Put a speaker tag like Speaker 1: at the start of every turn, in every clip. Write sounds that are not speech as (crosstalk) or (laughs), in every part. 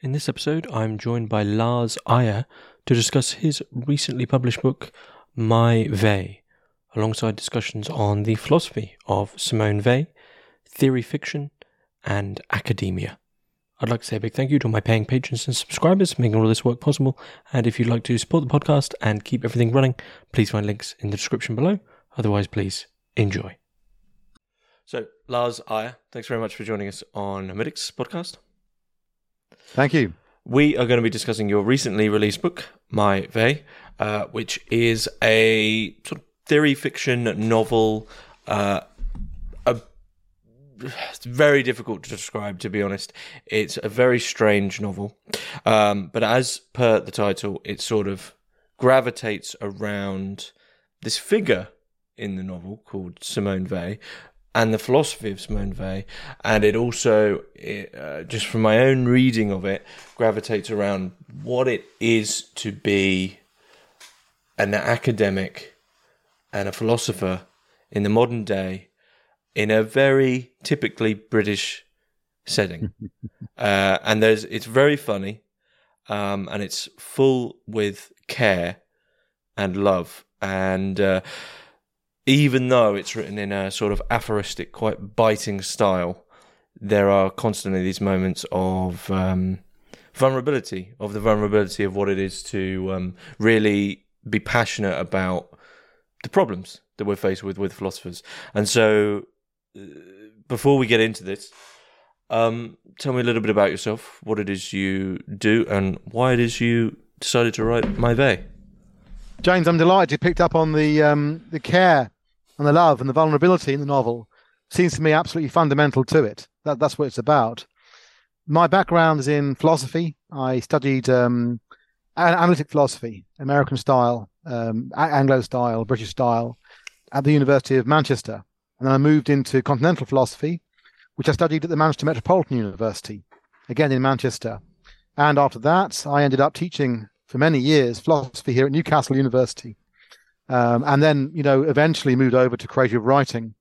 Speaker 1: In this episode, I'm joined by Lars Iyer to discuss his recently published book, My Weil, alongside discussions on the philosophy of Simone Weil, theory fiction, and academia. I'd like to say a big thank you to my paying patrons and subscribers making all this work possible. And if you'd like to support the podcast and keep everything running, please find links in the description below. Otherwise, please enjoy. So, Lars Iyer, thanks very much for joining us on Hermitix podcast.
Speaker 2: Thank you.
Speaker 1: We are going to be discussing your recently released book, My Weil, uh, which is a sort of theory fiction novel. Uh, a, it's very difficult to describe, to be honest. It's a very strange novel. Um, but as per the title, it sort of gravitates around this figure in the novel called Simone Weil, and the philosophy of Simone Weil, and it also, it, uh, just from my own reading of it, gravitates around what it is to be an academic and a philosopher in the modern day in a very typically British setting. (laughs) uh, and there's it's very funny, um, and it's full with care and love and. Uh, even though it's written in a sort of aphoristic, quite biting style, there are constantly these moments of um, vulnerability, of the vulnerability of what it is to um, really be passionate about the problems that we're faced with with philosophers. And so, uh, before we get into this, um, tell me a little bit about yourself, what it is you do, and why it is you decided to write My Weil.
Speaker 2: James, I'm delighted you picked up on the um, the care and the love and the vulnerability in the novel seems to me absolutely fundamental to it. That, that's what it's about. My background is in philosophy. I studied um, analytic philosophy, American style, um, Anglo style, British style, at the University of Manchester. And then I moved into continental philosophy, which I studied at the Manchester Metropolitan University, again in Manchester. And after that, I ended up teaching for many years philosophy here at Newcastle University um, and then you know eventually moved over to creative writing.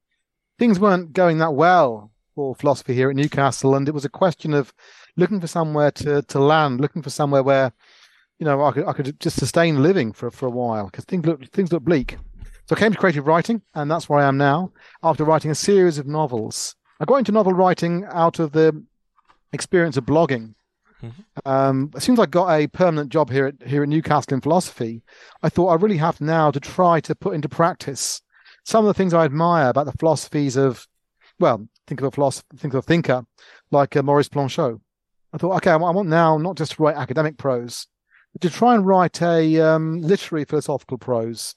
Speaker 2: Things weren't going that well for philosophy here at Newcastle, and it was a question of looking for somewhere to to land, looking for somewhere where you know I could I could just sustain living for for a while because things look things look bleak. So I came to creative writing, and that's where I am now. After writing a series of novels, I got into novel writing out of the experience of blogging. Mm-hmm. Um, as soon as I got a permanent job here at here at Newcastle in philosophy, I thought I really have now to try to put into practice some of the things I admire about the philosophies of, well, think of a philosopher, think of a thinker like uh, Maurice Blanchot. I thought, okay, I want now not just to write academic prose, but to try and write a um, literary philosophical prose,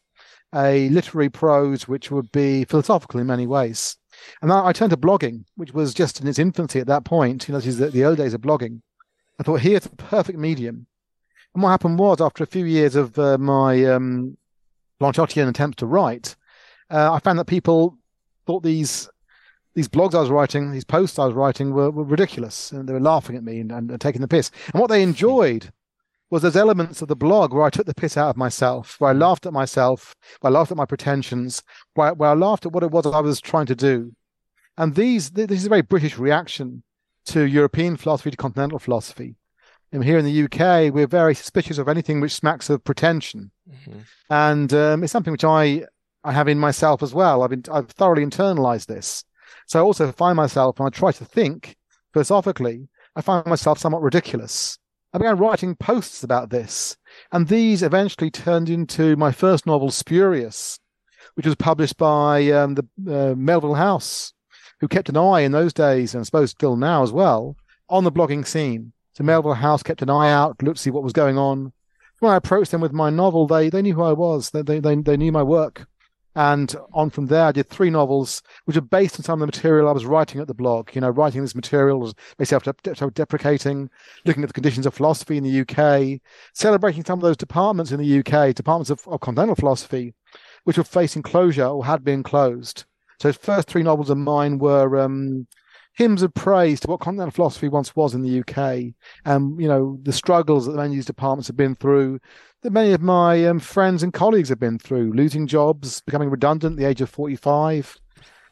Speaker 2: a literary prose which would be philosophical in many ways. And I turned to blogging, which was just in its infancy at that point. You know, this is the, the early days of blogging. I thought, here's the perfect medium. And what happened was, after a few years of uh, my um, Blanchotian attempts to write, uh, I found that people thought these these blogs I was writing, these posts I was writing, were, were ridiculous, and they were laughing at me and, and, and, taking the piss. And what they enjoyed was those elements of the blog where I took the piss out of myself, where I laughed at myself, where I laughed at my pretensions, where, where I laughed at what it was I was trying to do. And these, this is a very British reaction to European philosophy, to continental philosophy. And here in the UK, we're very suspicious of anything which smacks of pretension, mm-hmm. and um, it's something which I I have in myself as well. I've been, I've thoroughly internalized this, so I also find myself when I try to think philosophically, I find myself somewhat ridiculous. I began writing posts about this, and these eventually turned into my first novel, Spurious, which was published by um, the uh, Melville House who kept an eye in those days, and I suppose still now as well, on the blogging scene. So Melville House kept an eye out, looked to see what was going on. When I approached them with my novel, they they knew who I was. They they they, knew my work. And on from there, I did three novels, which are based on some of the material I was writing at the blog. You know, writing this material was basically self-deprecating, looking at the conditions of philosophy in the UK, celebrating some of those departments in the UK, departments of, of continental philosophy, which were facing closure or had been closed. So his first three novels of mine were um, hymns of praise to what continental philosophy once was in the UK, and you know the struggles that of these departments have been through, that many of my um, friends and colleagues have been through, losing jobs, becoming redundant at the age of forty-five.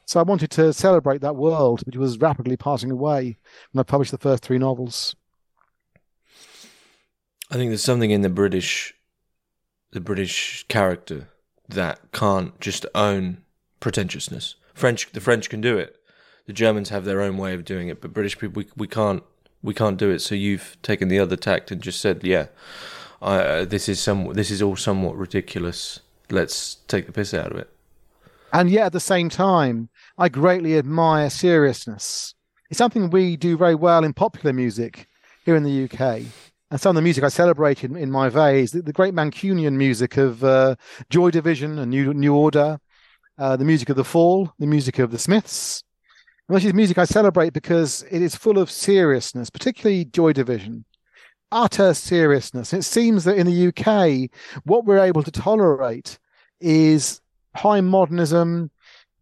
Speaker 2: So I wanted to celebrate that world, which was rapidly passing away when I published the first three novels.
Speaker 1: I think there's something in the British, the British character that can't just own pretentiousness. French, the French can do it. The Germans have their own way of doing it, but British people, we, we can't, we can't do it. So you've taken the other tact and just said, yeah, uh, this is some, this is all somewhat ridiculous. Let's take the piss out of it.
Speaker 2: And yet, at the same time, I greatly admire seriousness. It's something we do very well in popular music here in the UK. And some of the music I celebrate in, in My Weil is the, the, great Mancunian music of uh, Joy Division and New, New Order, uh, the music of The Fall, the music of The Smiths. And this is music I celebrate because it is full of seriousness, particularly Joy Division. Utter seriousness. It seems that in the UK, what we're able to tolerate is high modernism,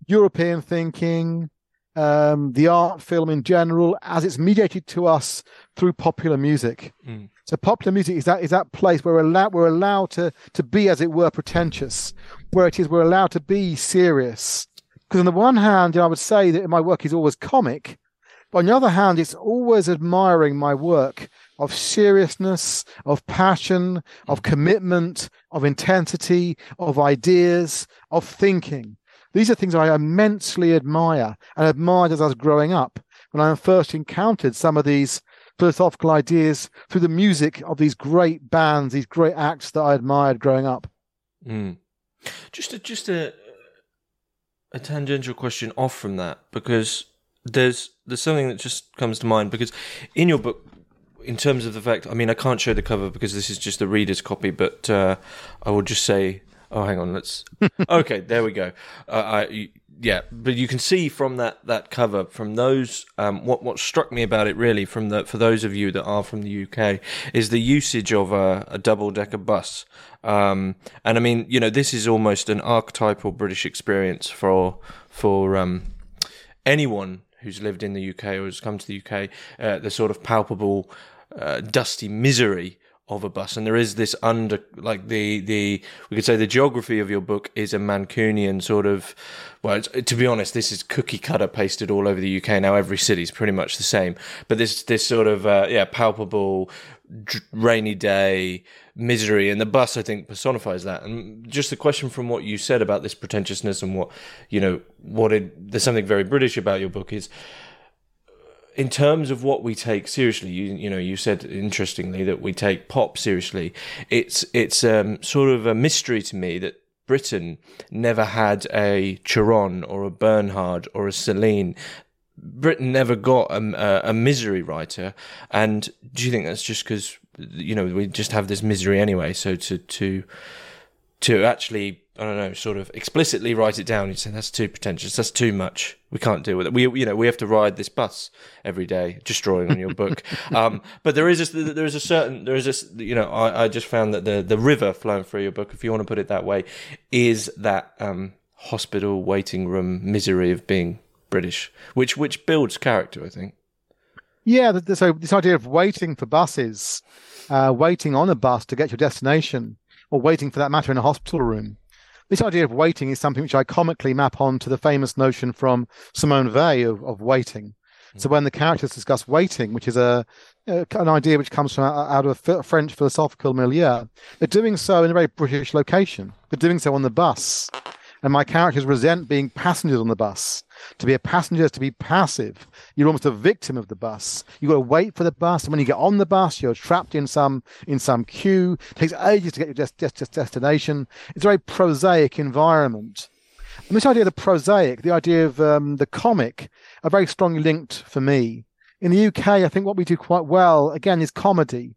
Speaker 2: European thinking, um, the art film in general, as it's mediated to us through popular music. Mm. So popular music is that is that place where we're allowed we're allowed to to be, as it were, pretentious, where it is we're allowed to be serious. Because on the one hand, you know, I would say that my work is always comic, but on the other hand, it's always admiring my work of seriousness, of passion, of commitment, of intensity, of ideas, of thinking. These are things I immensely admire and admired as I was growing up when I first encountered some of these philosophical ideas through the music of these great bands, these great acts that I admired growing up.
Speaker 1: Mm. Just a, just a a tangential question off from that because there's there's something that just comes to mind because in your book in terms of the fact, I mean, I can't show the cover because this is just a reader's copy, but uh, I will just say, oh, hang on, let's. (laughs) okay, there we go. Uh, I, yeah, but you can see from that, that cover, from those, um, what what struck me about it really, from the for those of you that are from the UK, is the usage of a, a double decker bus. Um, and I mean, you know, this is almost an archetypal British experience for for um, anyone who's lived in the UK or has come to the UK. Uh, the sort of palpable uh, dusty misery of a bus. And there is this under like the the we could say the geography of your book is a mancunian sort of well to be honest this is cookie cutter pasted all over the uk now every city is pretty much the same. But this this sort of uh, yeah palpable rainy day misery. And the bus i think personifies that. And just the question from what you said about this pretentiousness and what you know what it there's something very british about your book is in terms of what we take seriously, you, you know, you said interestingly that we take pop seriously. It's it's um, sort of a mystery to me that Britain never had a Cioran or a Bernhard or a Celine. Britain never got a, a, misery writer, and do you think that's just because you know we just have this misery anyway? So to to to actually I don't know, sort of explicitly write it down. You say that's too pretentious. That's too much. We can't deal with it. We, you know, we have to ride this bus every day, just drawing on your book. (laughs) Um, but there is a, there is a certain, there is a, you know, I, I just found that the the river flowing through your book, if you want to put it that way, is that um, hospital waiting room misery of being British, which which builds character, I think.
Speaker 2: Yeah, so this idea of waiting for buses, uh, waiting on a bus to get your destination, or waiting for that matter in a hospital room this idea of waiting is something which I comically map on to the famous notion from Simone Weil of, of waiting. So hmm. when the characters discuss waiting, which is a, a an idea which comes from out of a French philosophical milieu, they're doing so in a very British location. They're doing so on the bus, and my characters resent being passengers on the bus. To be a passenger is to be passive. You're almost a victim of the bus. You've got to wait for the bus, and when you get on the bus, you're trapped in some in some queue. It takes ages to get your destination. It's a very prosaic environment. And this idea of the prosaic, the idea of um, the comic, are very strongly linked for me. In the UK, I think what we do quite well, again, is comedy.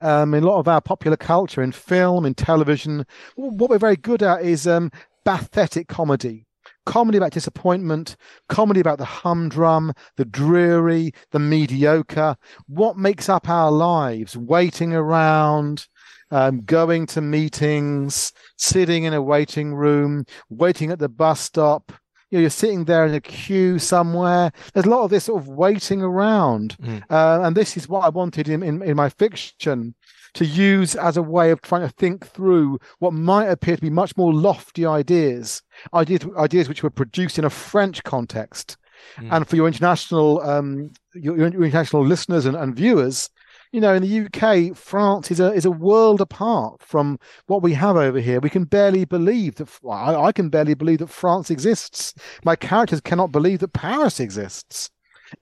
Speaker 2: Um, in a lot of our popular culture, in film, in television, what we're very good at is um, pathetic comedy comedy about disappointment, comedy about the humdrum, the dreary, the mediocre. What makes up our lives? Waiting around, um, going to meetings, sitting in a waiting room, waiting at the bus stop. You know, you're sitting there in a queue somewhere. There's a lot of this sort of waiting around, mm. uh, and this is what I wanted in, in, in my fiction to use as a way of trying to think through what might appear to be much more lofty ideas, ideas, ideas which were produced in a French context. Mm. And for your international, um, your, your, international listeners and, and viewers, you know, in the UK, France is a is a world apart from what we have over here. We can barely believe that well, I, I can barely believe that France exists. My characters cannot believe that Paris exists.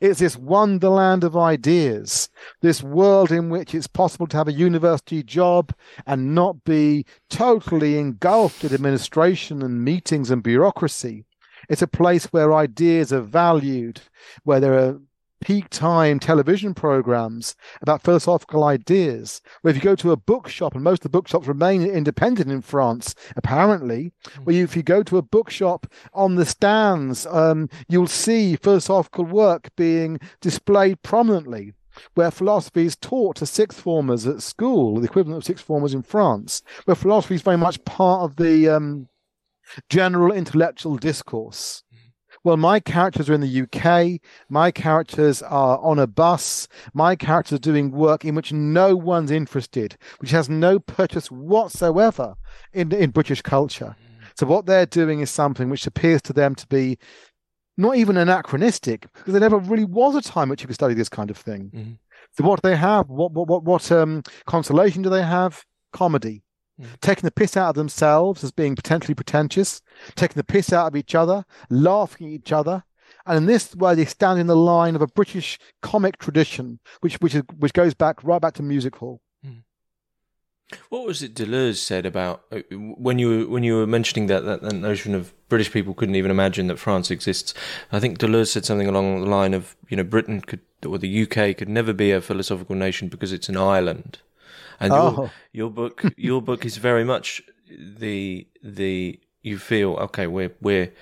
Speaker 2: It's this wonderland of ideas, this world in which it's possible to have a university job and not be totally engulfed in administration and meetings and bureaucracy. It's a place where ideas are valued, where there are peak time television programs about philosophical ideas. Where if you go to a bookshop, and most of the bookshops remain independent in France, apparently, hmm. where you, if you go to a bookshop on the stands, um, you'll see philosophical work being displayed prominently. Where philosophy is taught to sixth formers at school, the equivalent of sixth formers in France, where philosophy is very much part of the um, general intellectual discourse. Well, my characters are in the UK. My characters are on a bus. My characters are doing work in which no one's interested, which has no purchase whatsoever in, in British culture. So what they're doing is something which appears to them to be not even anachronistic, because there never really was a time which you could study this kind of thing. Mm-hmm. So what do they have? What what what, what um, consolation do they have? Comedy. Mm. Taking the piss out of themselves as being potentially pretentious, taking the piss out of each other, laughing at each other. And in this way, they stand in the line of a British comic tradition, which which is, which goes back right back to music hall. Mm.
Speaker 1: What was it Deleuze said about uh, when you were, when you were mentioning that, that, that notion of British people couldn't even imagine that France exists? I think Deleuze said something along the line of you know Britain could or the UK could never be a philosophical nation because it's an island. And oh. your, (laughs) your book, your book is very much the the you feel okay. We're we're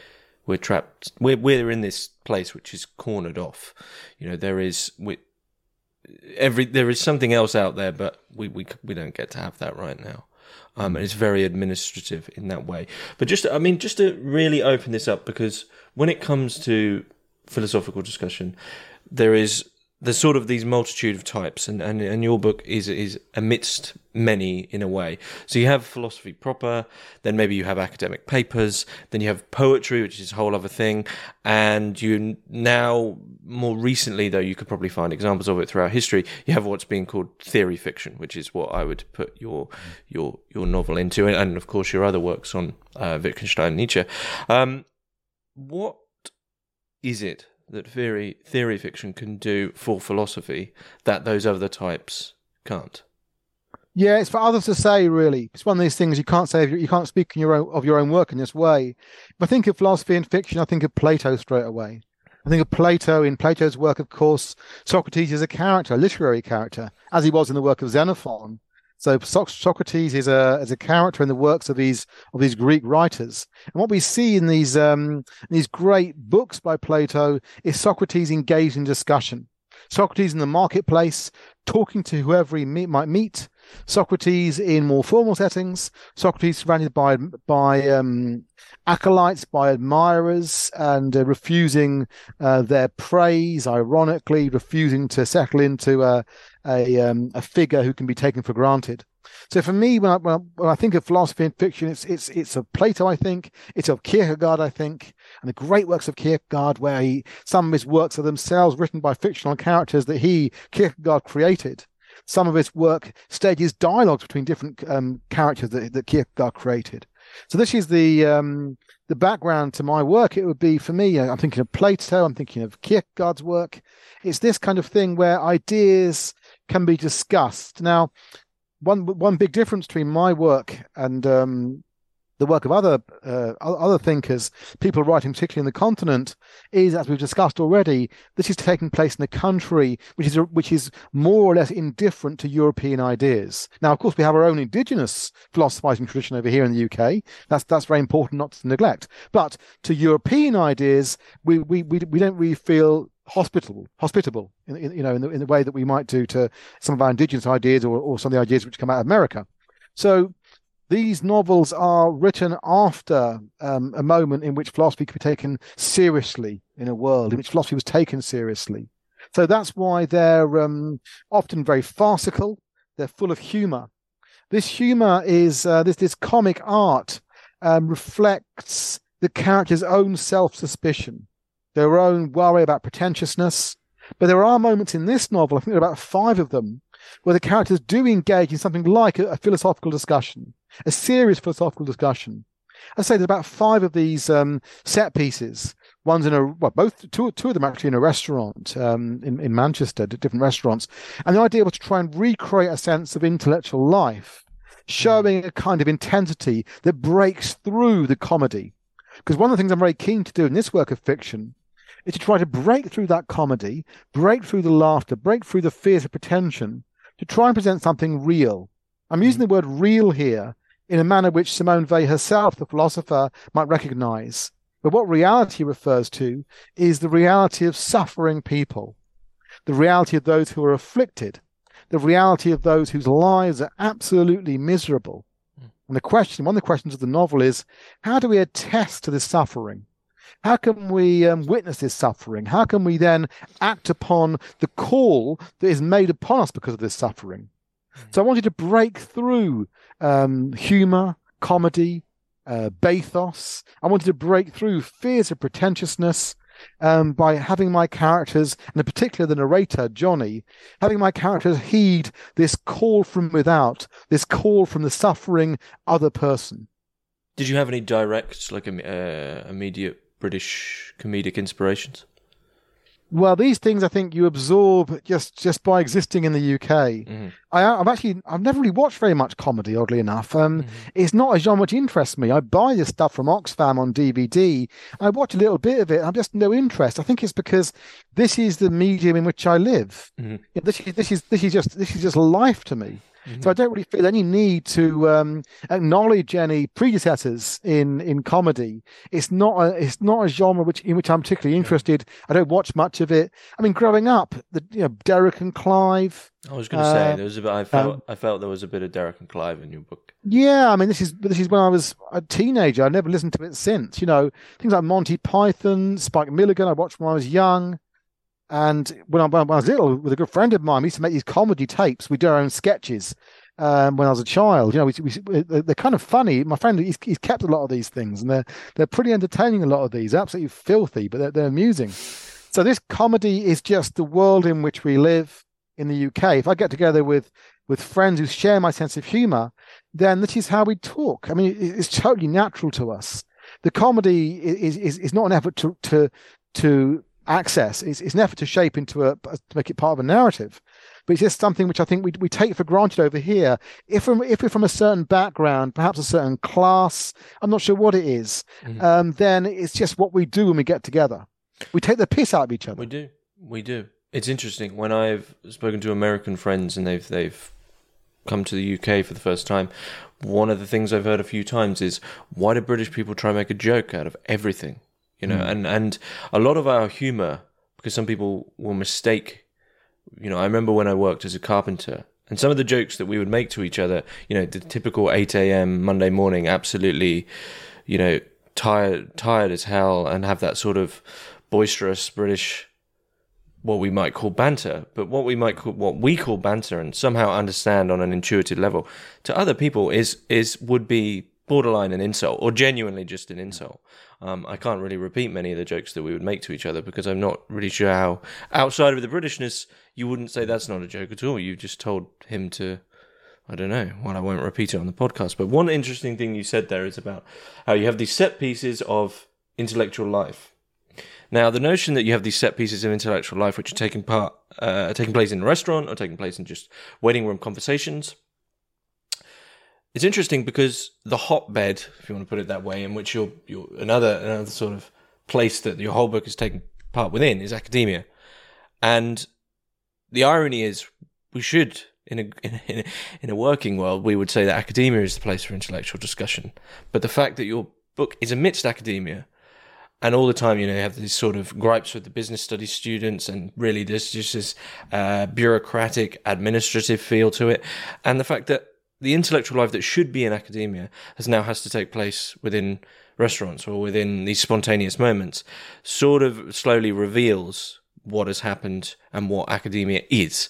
Speaker 1: we're trapped. We're we're in this place which is cornered off. You know, there is we every there is something else out there, but we we we don't get to have that right now. Um, and it's very administrative in that way. But just, I mean, just to really open this up, because when it comes to philosophical discussion, there is there's sort of these multitude of types, and, and, and your book is is amidst many in a way. So you have philosophy proper, then maybe you have academic papers, then you have poetry, which is a whole other thing, and you now more recently though you could probably find examples of it throughout history. You have what's being called theory fiction, which is what I would put your your your novel into, and of course your other works on uh, Wittgenstein and Nietzsche. Um, what is it that theory theory fiction can do for philosophy that those other types can't.
Speaker 2: Yeah, it's for others to say. Really, it's one of these things you can't say. You can't speak in your own, of your own work in this way. If I think of philosophy and fiction, I think of Plato straight away. I think of Plato. In Plato's work, of course, Socrates is a character, a literary character, as he was in the work of Xenophon. So Socrates is a is a character in the works of these of these Greek writers, and what we see in these um, these great books by Plato is Socrates engaged in discussion. Socrates in the marketplace, talking to whoever he meet, might meet. Socrates in more formal settings. Socrates surrounded by by um, acolytes, by admirers, and uh, refusing uh, their praise. Ironically, refusing to settle into a a, um, a figure who can be taken for granted. So for me, when I, when I, when I think of philosophy and fiction, it's it's it's of Plato, I think. It's of Kierkegaard, I think, and the great works of Kierkegaard, where he some of his works are themselves written by fictional characters that he Kierkegaard created. Some of his work stages dialogues between different um, characters that, that Kierkegaard created. So this is the um, the background to my work. It would be for me. I'm thinking of Plato. I'm thinking of Kierkegaard's work. It's this kind of thing where ideas can be discussed. Now, one one big difference between my work and um, the work of other uh, other thinkers, people writing particularly in the continent, is as we've discussed already, this is taking place in a country which is which is more or less indifferent to European ideas. Now, of course, we have our own indigenous philosophizing tradition over here in the UK. That's that's very important not to neglect. But to European ideas, we we we, we don't really feel hospitable, hospitable, in, in, you know, in the, in the way that we might do to some of our indigenous ideas or, or some of the ideas which come out of America. So these novels are written after um, a moment in which philosophy could be taken seriously in a world in which philosophy was taken seriously. So that's why they're um, often very farcical. They're full of humor. This humor is uh, this this comic art um, reflects the character's own self suspicion their own worry about pretentiousness. But there are moments in this novel, I think there are about five of them, where the characters do engage in something like a, a philosophical discussion, a serious philosophical discussion. I say there's about five of these um, set pieces. One's in a well, both two two of them actually in a restaurant um, in in Manchester, different restaurants, and the idea was to try and recreate a sense of intellectual life, showing a kind of intensity that breaks through the comedy. Because one of the things I'm very keen to do in this work of fiction is to try to break through that comedy, break through the laughter, break through the fears of pretension, to try and present something real. I'm using mm-hmm. the word real here in a manner which Simone Weil herself, the philosopher, might recognize. But what reality refers to is the reality of suffering people, the reality of those who are afflicted, the reality of those whose lives are absolutely miserable. Mm. And the question, one of the questions of the novel is how do we attest to this suffering? How can we um, witness this suffering? How can we then act upon the call that is made upon us because of this suffering? So I wanted to break through um, humor, comedy, uh, bathos. I wanted to break through fears of pretentiousness um, by having my characters, and in particular the narrator, Johnny, having my characters heed this call from without, this call from the suffering other person.
Speaker 1: Did you have any direct, like uh, immediate British comedic inspirations?
Speaker 2: Well, these things I think you absorb just just by existing in the UK. Mm-hmm. I, have actually I've never really watched very much comedy, oddly enough. Um, mm-hmm. It's not a genre which interests me. I buy this stuff from Oxfam on DVD. I watch a little bit of it. I'm just no interest. I think it's because this is the medium in which I live. Mm-hmm. This is this is this is just this is just life to me. Mm-hmm. So I don't really feel any need to um, acknowledge any predecessors in in comedy. It's not a it's not a genre which in which I'm particularly interested. I don't watch much of it. I mean, growing up, the you know Derek and Clive.
Speaker 1: I was going to uh, say there was a bit. I felt um, I felt there was a bit of Derek and Clive in your book.
Speaker 2: Yeah, I mean, this is this is when I was a teenager. I never listened to it since. You know, things like Monty Python, Spike Milligan. I watched when I was young. And when I, when I, was little, with a good friend of mine, we used to make these comedy tapes. We do our own sketches um, when I was a child. You know, we, we, they're kind of funny. My friend, he's, he's, kept a lot of these things, and they're they're pretty entertaining. A lot of these, absolutely filthy, but they're, they're amusing. So this comedy is just the world in which we live in the UK. If I get together with with friends who share my sense of humour, then this is how we talk. I mean, it's totally natural to us. The comedy is is, is not an effort to to to access. It's, it's an effort to shape into a to make it part of a narrative, but it's just something which I think we we take for granted over here. If from if we're from a certain background, perhaps a certain class, I'm not sure what it is, mm-hmm. um, then it's just what we do when we get together. We take the piss out of each other.
Speaker 1: We do. We do. It's interesting when I've spoken to American friends and they've they've come to the UK for the first time. One of the things I've heard a few times is why do British people try and make a joke out of everything? You know, mm. and and a lot of our humor because some people will mistake. You know, I remember when I worked as a carpenter, and some of the jokes that we would make to each other. You know, the typical eight a.m. Monday morning, absolutely, you know, tired tired as hell, and have that sort of boisterous British what we might call banter, but what we might call what we call banter and somehow understand on an intuitive level to other people is is would be borderline an insult or genuinely just an insult. Um, I can't really repeat many of the jokes that we would make to each other because I'm not really sure how, outside of the Britishness, you wouldn't say that's not a joke at all. You just told him to, I don't know. Well, I won't repeat it on the podcast. But one interesting thing you said there is about how you have these set pieces of intellectual life. Now, the notion that you have these set pieces of intellectual life which are taking part, uh, taking place in a restaurant or taking place in just waiting room conversations it's interesting because the hotbed, if you want to put it that way, in which you're, you're another another sort of place that your whole book is taking part within is academia, and the irony is we should in a, in a in a working world we would say that academia is the place for intellectual discussion, but the fact that your book is amidst academia and all the time, you know, you have these sort of gripes with the business studies students, and really there's just this uh, bureaucratic, administrative feel to it, and the fact that the intellectual life that should be in academia has now has to take place within restaurants or within these spontaneous moments sort of slowly reveals what has happened and what academia is.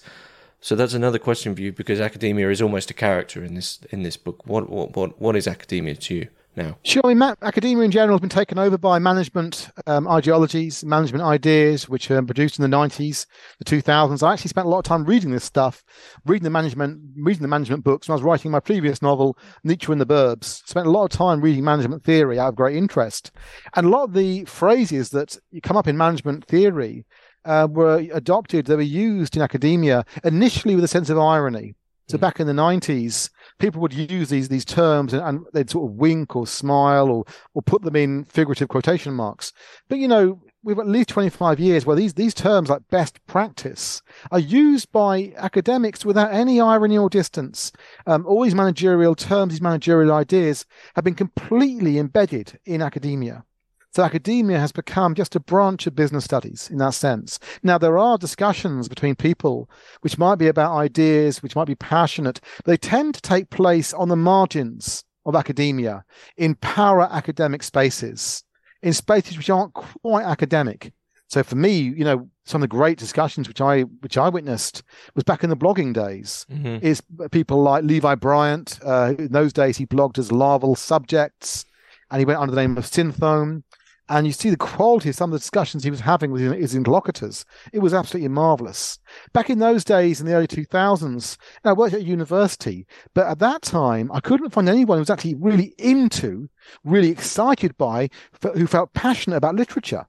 Speaker 1: So that's another question for you because academia is almost a character in this in this book. What what what, what is academia to you, now?
Speaker 2: Sure. I mean, ma- academia in general has been taken over by management um, ideologies, management ideas, which were produced in the 90s, the 2000s. I actually spent a lot of time reading this stuff, reading the management, reading the management books. When I was writing my previous novel, Nietzsche and the Burbs, spent a lot of time reading management theory out of great interest. And a lot of the phrases that come up in management theory uh, were adopted, they were used in academia initially with a sense of irony. So mm. back in the 90s, people would use these these terms and, and, they'd sort of wink or smile or or put them in figurative quotation marks. But you know, we've at least 25 years where these these terms like best practice are used by academics without any irony or distance. Um, all these managerial terms, these managerial ideas have been completely embedded in academia. So academia has become just a branch of business studies in that sense. Now, there are discussions between people which might be about ideas, which might be passionate, but they tend to take place on the margins of academia in para-academic spaces, in spaces which aren't quite academic. So for me, you know, some of the great discussions which I which I witnessed was back in the blogging days. Mm-hmm. Is people like Levi Bryant. Uh, in those days, he blogged as Larval Subjects, and he went under the name of Sinthome and you see the quality of some of the discussions he was having with his interlocutors. It was absolutely marvelous. Back in those days, in the early 2000s, I worked at university, but at that time, I couldn't find anyone who was actually really into, really excited by, who felt passionate about literature.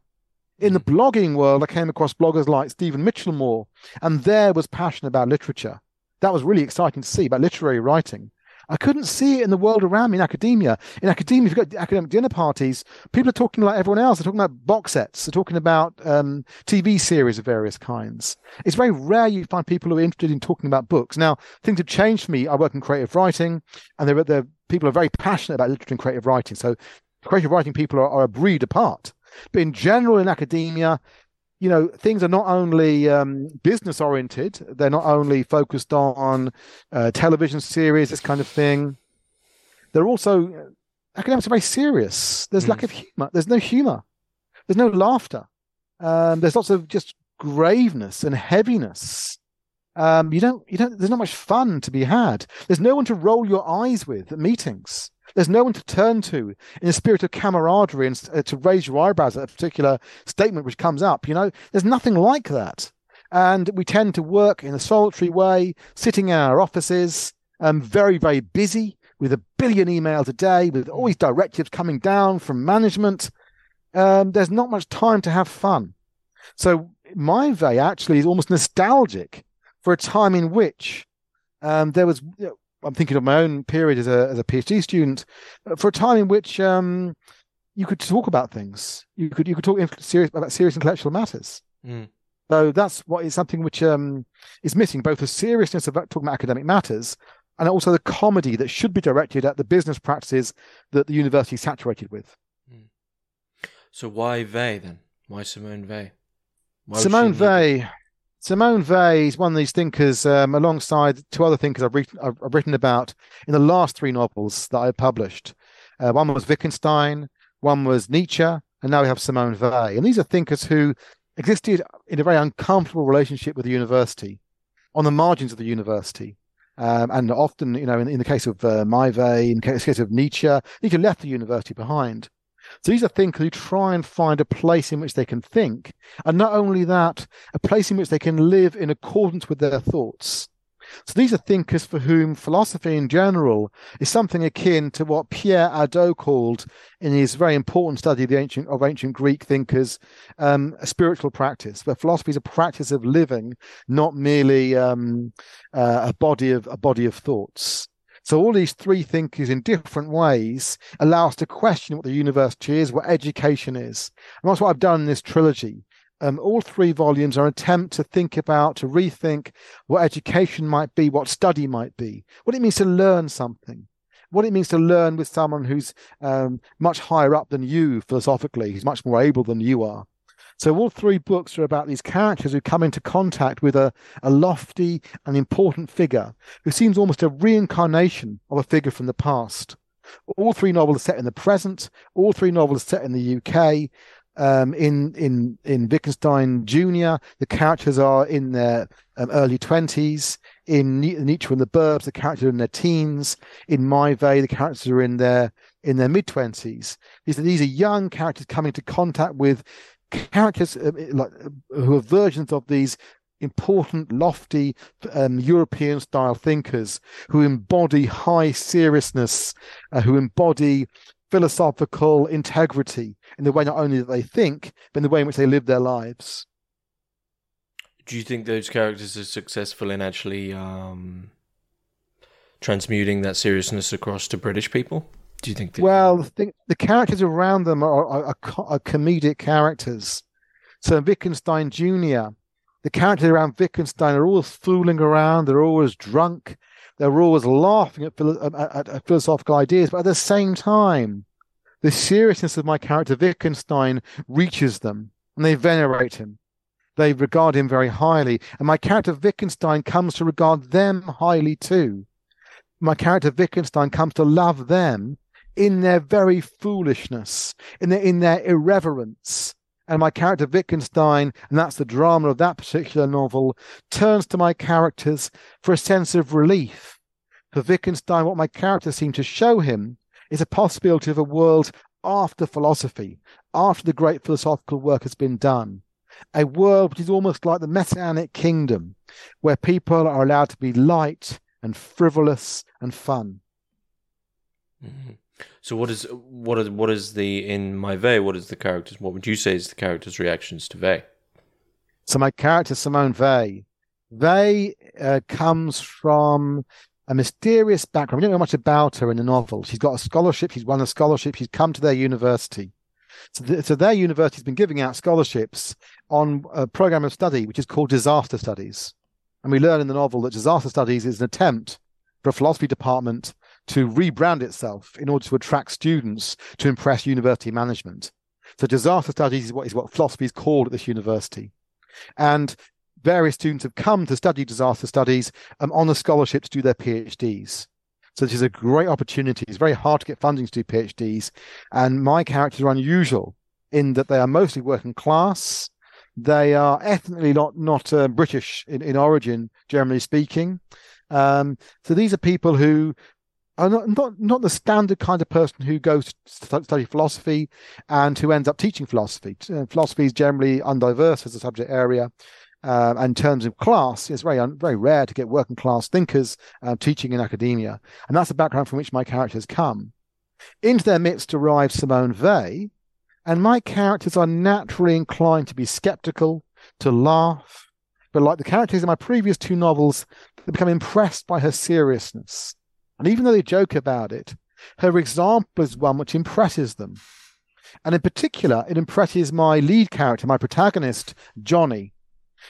Speaker 2: In the hmm. blogging world, I came across bloggers like Stephen Mitchelmore, and there was passion about literature. That was really exciting to see about literary writing. I couldn't see it in the world around me in academia. In academia, if you've got academic dinner parties, people are talking like everyone else. They're talking about box sets. They're talking about um, TV series of various kinds. It's very rare you find people who are interested in talking about books. Now, things have changed for me. I work in creative writing, and there, there people are very passionate about literature and creative writing. So, creative writing people are, are a breed apart. But in general, in academia, you know things are not only um, business oriented they're not only focused on uh, television series this kind of thing. They're also uh, academics are very serious. There's mm. lack of humor. There's no humor. There's no laughter. Um, there's lots of just graveness and heaviness. Um, you don't you don't there's not much fun to be had. There's no one to roll your eyes with at meetings there's no one to turn to in a spirit of camaraderie and uh, to raise your eyebrows at a particular statement which comes up. You know, there's nothing like that. And we tend to work in a solitary way, sitting in our offices, um, very, very busy with a billion emails a day, with always directives coming down from management. Um, there's not much time to have fun. So my way actually is almost nostalgic for a time in which um, there was you know, I'm thinking of my own period as a as a PhD student, uh, for a time in which um, you could talk about things. You could you could talk serious about serious intellectual matters. Mm. So that's what is something which um, is missing, both the seriousness of talking about academic matters and also the comedy that should be directed at the business practices that the university is saturated with. Mm.
Speaker 1: So why Weil then? Why Simone Weil?
Speaker 2: Why Simone Weil Simone Weil is one of these thinkers, um, alongside two other thinkers I've, re- I've, written about in the last three novels that I published. Uh, one was Wittgenstein, one was Nietzsche, and now we have Simone Weil. And these are thinkers who existed in a very uncomfortable relationship with the university, on the margins of the university. Um, and often, you know, in, in the case of uh, My Weil, in the case of Nietzsche, Nietzsche left the university behind. So these are thinkers who try and find a place in which they can think. And not only that, a place in which they can live in accordance with their thoughts. So these are thinkers for whom philosophy in general is something akin to what Pierre Hadot called in his very important study of, ancient, of ancient Greek thinkers um, a spiritual practice, where philosophy is a practice of living, not merely um, uh, a body of a body of thoughts. So all these three thinkers in different ways allow us to question what the university is, what education is. And that's what I've done in this trilogy. Um, all three volumes are an attempt to think about, to rethink what education might be, what study might be, what it means to learn something, what it means to learn with someone who's um, much higher up than you philosophically, who's much more able than you are. So all three books are about these characters who come into contact with a, a lofty and important figure who seems almost a reincarnation of a figure from the past. All three novels are set in the present. All three novels are set in the UK. Um, in in in Wittgenstein Junior, the characters are in their um, early twenties. In Nietzsche and the Burbs, the characters are in their teens. In My Weil, the characters are in their in their mid twenties. These are these are young characters coming into contact with characters uh, like uh, who are versions of these important, lofty um, European style thinkers who embody high seriousness, uh, who embody philosophical integrity in the way not only that they think, but in the way in which they live their lives.
Speaker 1: Do you think those characters are successful in actually um, transmuting that seriousness across to British people? Do you think?
Speaker 2: Well, the, the characters around them are, are, are, are comedic characters. So Wittgenstein Jr., the characters around Wittgenstein are always fooling around. They're always drunk. They're always laughing at, at, at philosophical ideas. But at the same time, the seriousness of my character Wittgenstein reaches them, and they venerate him. They regard him very highly, and my character Wittgenstein comes to regard them highly too. My character Wittgenstein comes to love them in their very foolishness, in their, in their irreverence, and my character Wittgenstein, and that's the drama of that particular novel, turns to my characters for a sense of relief. For Wittgenstein, what my characters seem to show him is a possibility of a world after philosophy, after the great philosophical work has been done. A world which is almost like the messianic kingdom, where people are allowed to be light and frivolous and fun.
Speaker 1: Mm-hmm. So what is what is what is the in my Weil? What is the characters? What would you say is the characters' reactions to Weil?
Speaker 2: So my character Simone Weil, Weil uh, comes from a mysterious background. We don't know much about her in the novel. She's got a scholarship. She's won a scholarship. She's come to their university. So, the, so their university's been giving out scholarships on a program of study which is called disaster studies. And we learn in the novel that disaster studies is an attempt for a philosophy department to rebrand itself in order to attract students to impress university management. So disaster studies is what is what philosophy is called at this university. And various students have come to study disaster studies um, on a scholarship to do their PhDs. So this is a great opportunity. It's very hard to get funding to do PhDs. And my characters are unusual in that they are mostly working class. They are ethnically not not uh, British in, in origin, generally speaking. Um, so these are people who are not, not not the standard kind of person who goes to study philosophy and who ends up teaching philosophy. Uh, philosophy is generally undiverse as a subject area. Uh, and in terms of class, it's very very rare to get working class thinkers uh, teaching in academia, and that's the background from which my characters come. Into their midst arrives Simone Weil, and my characters are naturally inclined to be skeptical, to laugh, but like the characters in my previous two novels, they become impressed by her seriousness and even though they joke about it, her example is one which impresses them. And in particular, it impresses my lead character, my protagonist, Johnny.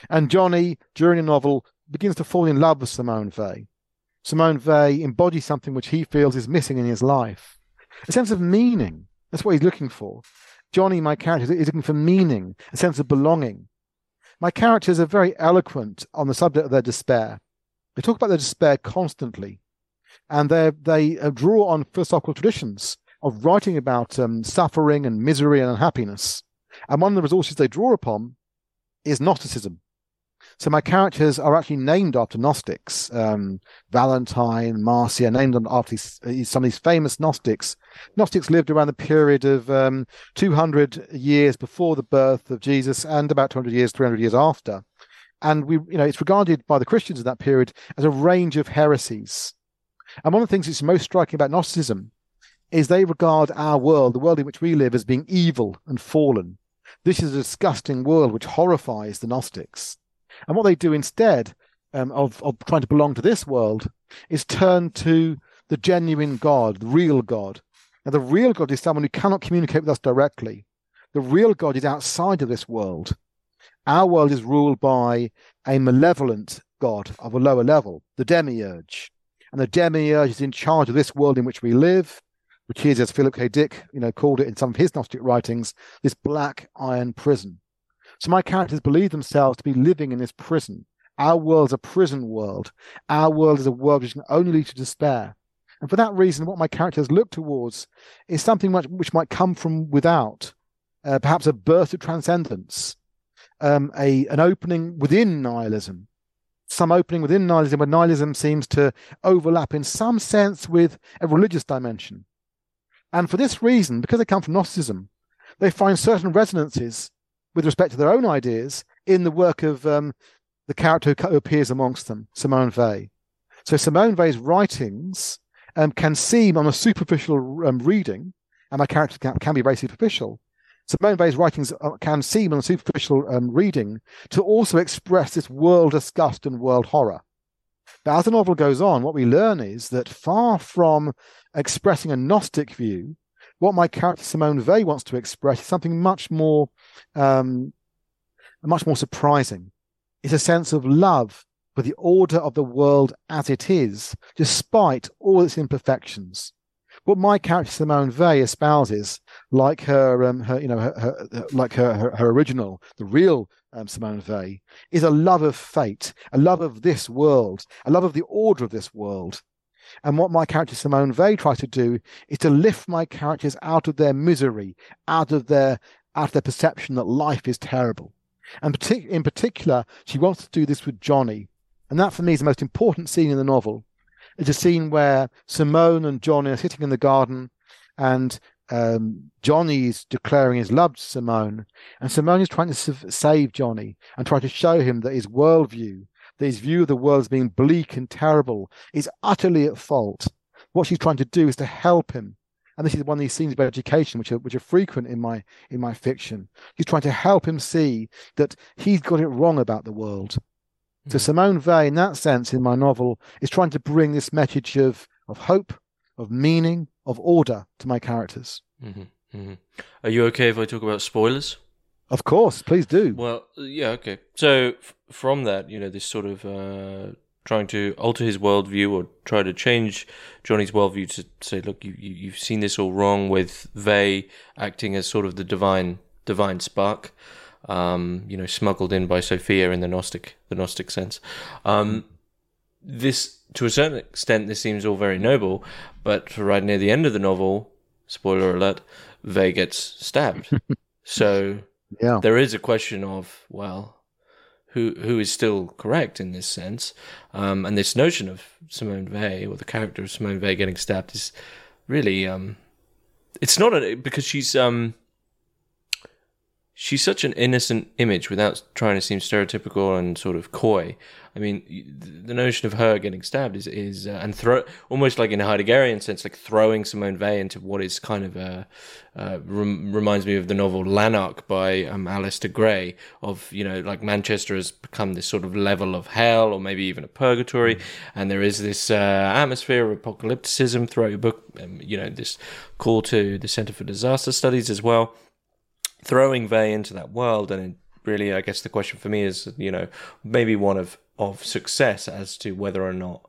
Speaker 2: And Johnny, during the novel, begins to fall in love with Simone Weil. Simone Weil embodies something which he feels is missing in his life a sense of meaning. That's what he's looking for. Johnny, my character, is looking for meaning, a sense of belonging. My characters are very eloquent on the subject of their despair. They talk about their despair constantly and they they uh, draw on philosophical traditions of writing about um, suffering and misery and unhappiness. And one of the resources they draw upon is Gnosticism. So my characters are actually named after Gnostics. Um, Valentine, Marcia, named after these, uh, some of these famous Gnostics. Gnostics lived around the period of um, 200 years before the birth of Jesus and about 200 years, 300 years after. And we, you know, it's regarded by the Christians of that period as a range of heresies. And one of the things that's most striking about Gnosticism is they regard our world, the world in which we live, as being evil and fallen. This is a disgusting world which horrifies the Gnostics. And what they do instead um, of, of trying to belong to this world is turn to the genuine God, the real God. Now, the real God is someone who cannot communicate with us directly. The real God is outside of this world. Our world is ruled by a malevolent God of a lower level, the demiurge and the demiurge is in charge of this world in which we live, which is, as Philip K. Dick, you know, called it in some of his Gnostic writings, this black iron prison. So my characters believe themselves to be living in this prison. Our world is a prison world. Our world is a world which can only lead to despair. And for that reason, what my characters look towards is something which might come from without, uh, perhaps a birth of transcendence, um, a an opening within nihilism, some opening within nihilism where nihilism seems to overlap in some sense with a religious dimension. And for this reason, because they come from Gnosticism, they find certain resonances with respect to their own ideas in the work of um, the character who appears amongst them, Simone Weil. So Simone Weil's writings um, can seem on a superficial um, reading, and my character can, can, be very superficial. Simone Weil's writings can seem on superficial um, reading to also express this world disgust and world horror. But as the novel goes on, what we learn is that far from expressing a Gnostic view, what my character Simone Weil wants to express is something much more, um, much more surprising. It's a sense of love for the order of the world as it is, despite all its imperfections. What my character Simone Weil espouses, like her, um, her you know, her, her, like her, her, her, original, the real um, Simone Weil, is a love of fate, a love of this world, a love of the order of this world. And what my character Simone Weil tries to do is to lift my characters out of their misery, out of their out of their perception that life is terrible. And partic- in particular, she wants to do this with Johnny. And that for me is the most important scene in the novel. It's a scene where Simone and Johnny are sitting in the garden and um, Johnny is declaring his love to Simone. And Simone is trying to save Johnny and try to show him that his worldview that his view of the world as being bleak and terrible is utterly at fault. What she's trying to do is to help him. And this is one of these scenes about education, which are which are frequent in my in my fiction. She's trying to help him see that he's got it wrong about the world. Mm-hmm. So Simone Weil, in that sense, in my novel, is trying to bring this message of of hope, of meaning, of order to my characters.
Speaker 1: Mm-hmm. Mm-hmm. Are you okay if I talk about spoilers?
Speaker 2: Of course, please do.
Speaker 1: Well, yeah, okay. So f- from that, you know, this sort of uh, trying to alter his worldview or try to change Johnny's worldview to say, look, you, you have seen this all wrong with Weil acting as sort of the divine divine spark, um, you know, smuggled in by Sophia in the Gnostic the Gnostic sense. Um, this, to a certain extent, this seems all very noble, but right near the end of the novel, spoiler alert, Weil gets stabbed. (laughs) so
Speaker 2: yeah.
Speaker 1: There is a question of, well, who who is still correct in this sense? Um, and this notion of Simone Weil or the character of Simone Weil getting stabbed is really um, it's not a, because she's um, she's such an innocent image without trying to seem stereotypical and sort of coy. I mean, the notion of her getting stabbed is is uh, and throw almost like in a Heideggerian sense, like throwing Simone Weil into what is kind of a uh, rem- reminds me of the novel Lanark by um, Alasdair Gray. Of you know, like Manchester has become this sort of level of hell, or maybe even a purgatory, mm. and there is this uh, atmosphere of apocalypticism throughout your book. Um, you know, this call to the Centre for Disaster Studies as well throwing Weil into that world, and really, I guess the question for me is, you know, maybe one of of success as to whether or not,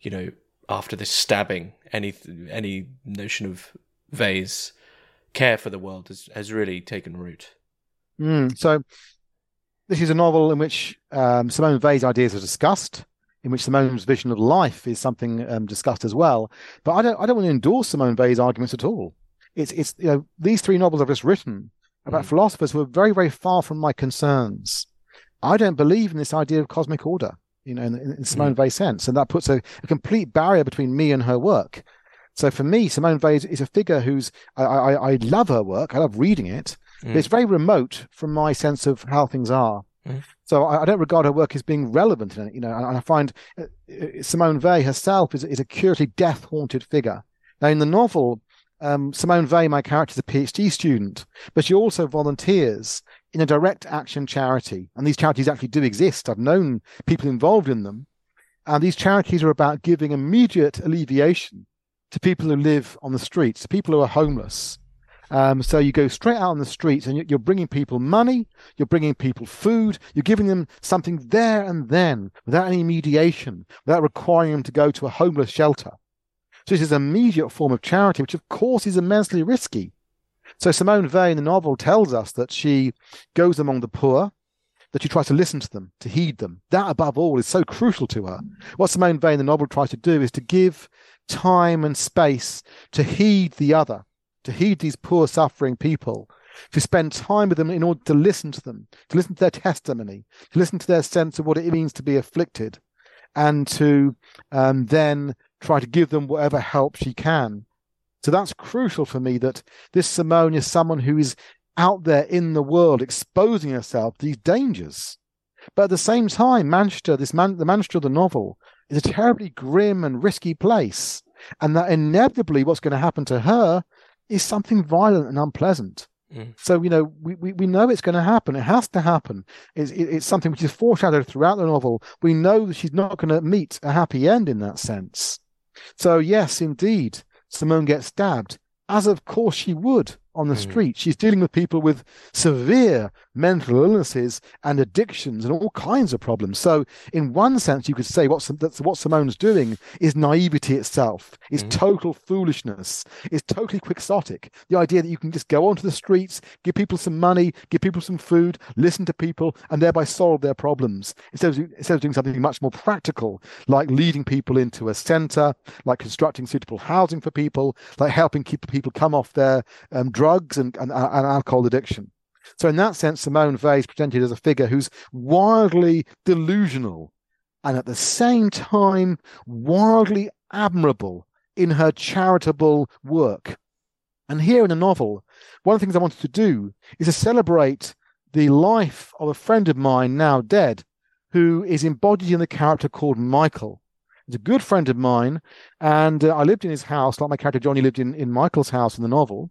Speaker 1: you know, after this stabbing, any any notion of Weil's care for the world has has really taken root.
Speaker 2: Mm, so, this is a novel in which um, Simone Weil's ideas are discussed in which Simone's vision of life is something um, discussed as well. But I don't, I don't want to endorse Simone Weil's arguments at all. It's, it's, you know, these three novels I've just written about mm. philosophers who are very, very far from my concerns. I don't believe in this idea of cosmic order, you know, in, in Simone mm. Weil's sense, and that puts a, a, complete barrier between me and her work. So for me, Simone Weil is, is a figure who's I, I, I, love her work. I love reading it, mm. but it's very remote from my sense of how things are. Mm. So I, I, don't regard her work as being relevant in it, you know. And I find uh, uh, Simone Weil herself is, is a curiously death haunted figure. Now, in the novel, um, Simone Weil, my character, is a PhD student, but she also volunteers in a direct action charity. And these charities actually do exist. I've known people involved in them. And these charities are about giving immediate alleviation to people who live on the streets, to people who are homeless. Um, so you go straight out on the streets and you're bringing people money, you're bringing people food, you're giving them something there and then without any mediation, without requiring them to go to a homeless shelter. So this is an immediate form of charity, which of course is immensely risky. So Simone Weil in the novel tells us that she goes among the poor, that she tries to listen to them, to heed them. That above all is so crucial to her. What Simone Weil in the novel tries to do is to give time and space to heed the other, to heed these poor suffering people, to spend time with them in order to listen to them, to listen to their testimony, to listen to their sense of what it means to be afflicted, and to um, then try to give them whatever help she can. So that's crucial for me that this Simone is someone who is out there in the world exposing herself to these dangers. But at the same time, Manchester, this man, the Manchester of the novel, is a terribly grim and risky place. And that inevitably what's going to happen to her is something violent and unpleasant. Mm. So, you know, we, we, we know it's going to happen. It has to happen. It's, it, it's something which is foreshadowed throughout the novel. We know that she's not going to meet a happy end in that sense. So, yes, indeed, Simone gets stabbed, as of course she would on the mm. street. She's dealing with people with severe mental illnesses and addictions and all kinds of problems. So, in one sense, you could say what, that's what Simone's doing is naivety itself, is mm. total foolishness, is totally quixotic. The idea that you can just go onto the streets, give people some money, give people some food, listen to people, and thereby solve their problems instead of, instead of doing something much more practical, like leading people into a center, like constructing suitable housing for people, like helping keep people come off their um, drugs and, and, and alcohol addiction. So, in that sense, Simone Weil is presented as a figure who's wildly delusional and at the same time wildly admirable in her charitable work. And here in the novel, one of the things I wanted to do is to celebrate the life of a friend of mine now dead who is embodied in the character called Michael. He's a good friend of mine, and uh, I lived in his house, like my character Johnny lived in, in Michael's house in the novel.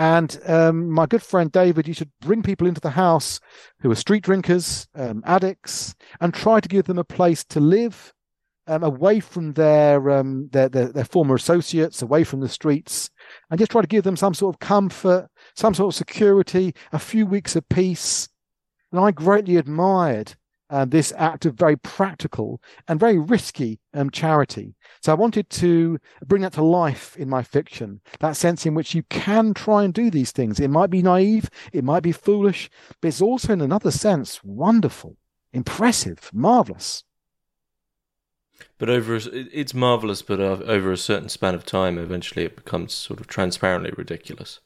Speaker 2: And um, my good friend David used to bring people into the house who were street drinkers, um, addicts, and try to give them a place to live um, away from their, um, their, their, their former associates, away from the streets, and just try to give them some sort of comfort, some sort of security, a few weeks of peace. And I greatly admired uh, this act of very practical and very risky um, charity. So I wanted to bring that to life in my fiction, that sense in which you can try and do these things. It might be naive, it might be foolish, but it's also, in another sense, wonderful, impressive, marvelous.
Speaker 1: But over it's marvelous, but over a certain span of time, eventually it becomes sort of transparently ridiculous.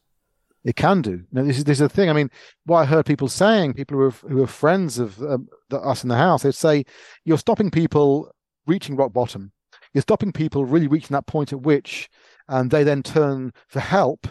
Speaker 2: It can do. Now, this is this is the thing. I mean, what I heard people saying, people who are who are friends of um, the, us in the house, they'd say you're stopping people reaching rock bottom. You're stopping people really reaching that point at which um, they then turn for help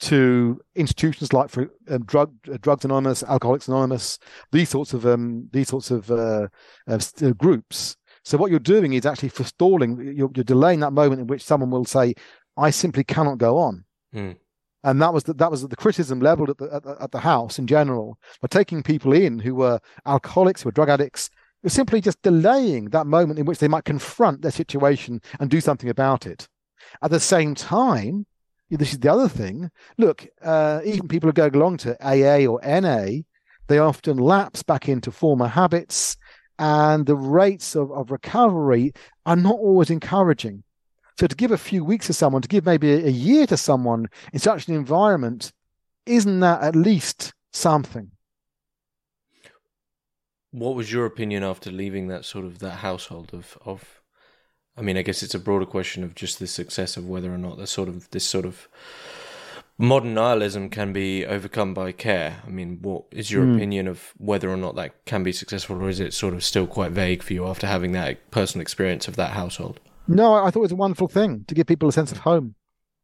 Speaker 2: to institutions like for um, drug uh, drugs anonymous, alcoholics anonymous, these sorts of um, these sorts of uh, uh, groups. So what you're doing is actually forestalling. You're, you're, delaying that moment in which someone will say, "I simply cannot go on." Mm and that was the, that was the criticism leveled at the at, at the house in general by taking people in who were alcoholics, who were drug addicts, were simply just delaying that moment in which they might confront their situation and do something about it. At the same time, this is the other thing. Look, uh, even people who go along to AA or NA, they often lapse back into former habits, and the rates of, of recovery are not always encouraging. So to give a few weeks to someone, to give maybe a, year to someone in such an environment, isn't that at least something?
Speaker 1: What was your opinion after leaving that sort of that household of of? I mean, I guess it's a broader question of just the success of whether or not the sort of this sort of modern nihilism can be overcome by care. I mean, what is your mm. opinion of whether or not that can be successful, or is it sort of still quite vague for you after having that personal experience of that household?
Speaker 2: No, I thought it was a wonderful thing to give people a sense of home.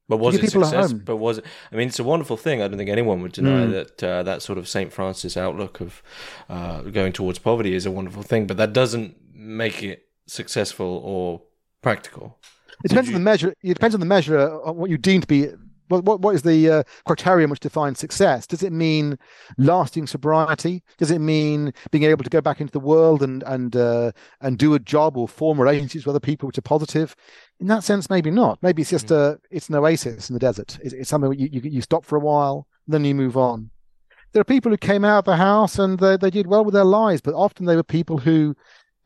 Speaker 1: But was it success? But was it? I mean, it's a wonderful thing. I don't think anyone would deny mm. that uh, that sort of Saint Francis outlook of uh, going towards poverty is a wonderful thing. But that doesn't make it successful or practical.
Speaker 2: It depends you... on the measure. It depends on the measure of what you deem to be what, what, what is the uh, criterion which defines success? Does it mean lasting sobriety? Does it mean being able to go back into the world and and uh, and do a job or form relationships with other people which are positive? In that sense, maybe not. Maybe it's just a it's an oasis in the desert. It's, it's something you, you, you stop for a while, then you move on. There are people who came out of the house and they, they did well with their lives, but often they were people who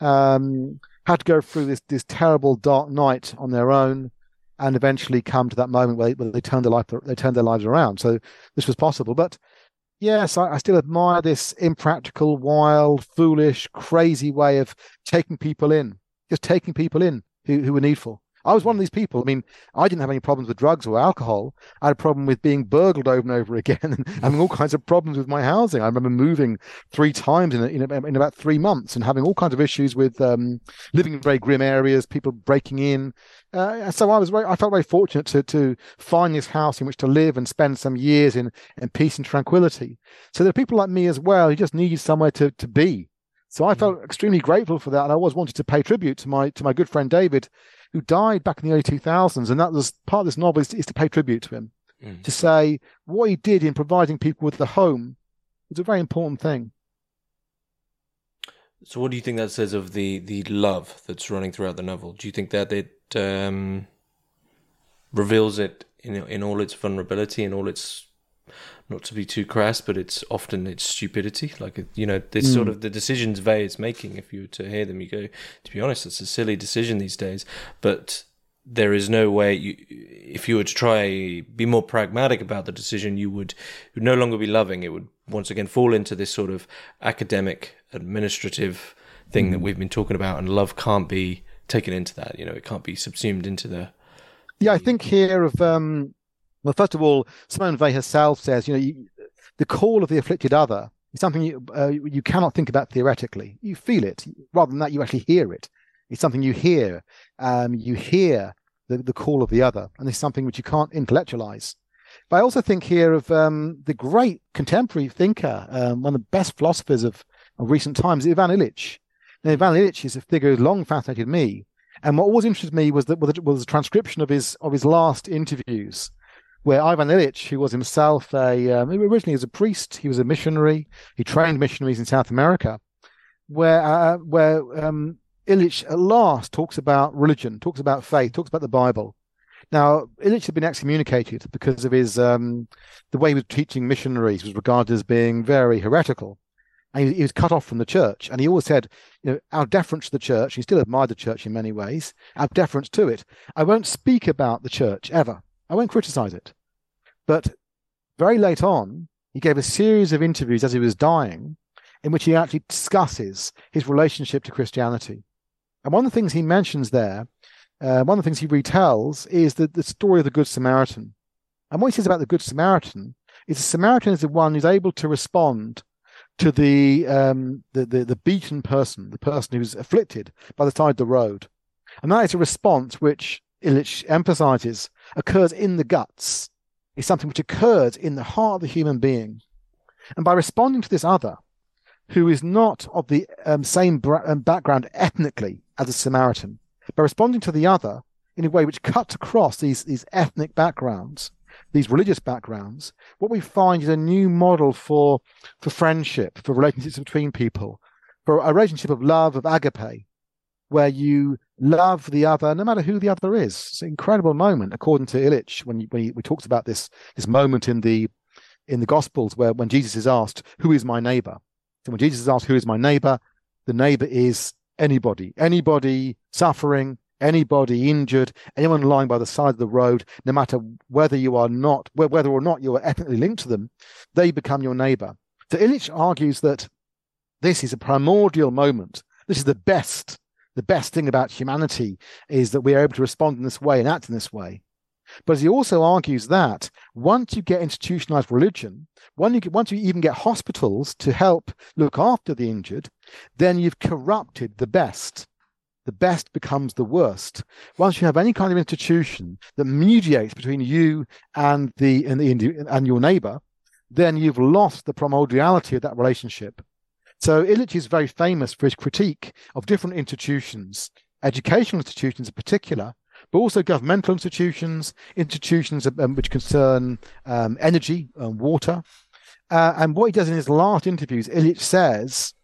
Speaker 2: um, had to go through this this terrible dark night on their own and eventually come to that moment where they, where they their life they their lives around. So this was possible, but yes, I, I, still admire this impractical, wild, foolish, crazy way of taking people in, just taking people in who, who were needful. I was one of these people. I mean, I didn't have any problems with drugs or alcohol. I had a problem with being burgled over and over again (laughs) and having all kinds of problems with my housing. I remember moving three times in, in, in about three months and having all kinds of issues with um, living in very grim areas, people breaking in. Uh, so I was very, I felt very fortunate to to find this house in which to live and spend some years in, in peace and tranquility. So there are people like me as well who just need somewhere to, to be. So I mm. felt extremely grateful for that, and I always wanted to pay tribute to my to my good friend David, who died back in the early 2000s, and that was part of this novel is, is to pay tribute to him, mm. to say what he did in providing people with the home was a very important thing.
Speaker 1: So, what do you think that says of the the love that's running throughout the novel? Do you think that it um, reveals it in in all its vulnerability and all its not to be too crass, but it's often it's stupidity. Like you know, this mm. sort of the decisions Weil is making. If you were to hear them, you go, to be honest, it's a silly decision these days. But there is no way you, if you were to try be more pragmatic about the decision, you would, would no longer be loving. It would once again fall into this sort of academic, administrative thing mm. that we've been talking about, and love can't be taken into that. You know, it can't be subsumed into the.
Speaker 2: Yeah, I think here of um, well, first of all, Simone Weil herself says, you know, you, the call of the afflicted other is something you, uh, you cannot think about theoretically. You feel it. Rather than that, you actually hear it. It's something you hear. Um, you hear the, the call of the other, and it's something which you can't intellectualize. But I also think here of um, the great contemporary thinker, um, one of the best philosophers of, of recent times, Ivan Illich. Now, Ivan Illich is a figure who's long fascinated me. And what always interested me was that was a transcription of his of his last interviews where Ivan Illich, who was himself a um, originally as a priest, he was a missionary. He trained missionaries in South America, where uh, where um, Illich at last talks about religion, talks about faith, talks about the Bible. Now, Illich had been excommunicated because of his um, the way he was teaching missionaries was regarded as being very heretical. And he, he, was cut off from the church. And he always said, you know, our deference to the church, he still admired the church in many ways, our deference to it. I won't speak about the church ever. I won't criticize it. But very late on, he gave a series of interviews as he was dying in which he actually discusses his relationship to Christianity. And one of the things he mentions there, uh, one of the things he retells, is the, the story of the Good Samaritan. And what he says about the Good Samaritan is the Samaritan is the one who's able to respond to the, um, the, the, the beaten person, the person who's afflicted by the side of the road. And that is a response which Illich emphasizes occurs in the guts is something which occurs in the heart of the human being. And by responding to this other, who is not of the um, same bra- um, background ethnically as a Samaritan, by responding to the other in a way which cuts across these, these ethnic backgrounds, these religious backgrounds, what we find is a new model for, for friendship, for relationships between people, for a relationship of love, of agape, where you love the other, no matter who the other is. It's an incredible moment, according to Illich, when, when he, we talked about this this moment in the in the Gospels where when Jesus is asked, "Who is my neighbor?" So when Jesus is asked, "Who is my neighbor?" the neighbor is anybody, anybody suffering, anybody injured, anyone lying by the side of the road, no matter whether you are not, whether or not you are ethnically linked to them, they become your neighbor. So Illich argues that this is a primordial moment. This is the best the best thing about humanity is that we are able to respond in this way and act in this way. But he also argues that once you get institutionalized religion, once you, get, once you even get hospitals to help look after the injured, then you've corrupted the best. The best becomes the worst. Once you have any kind of institution that mediates between you and the and the and your neighbor, then you've lost the primordiality of that relationship. So Illich is very famous for his critique of different institutions, educational institutions in particular, but also governmental institutions, institutions um, which concern um, energy and water. Uh, and what he does in his last interviews, Illich says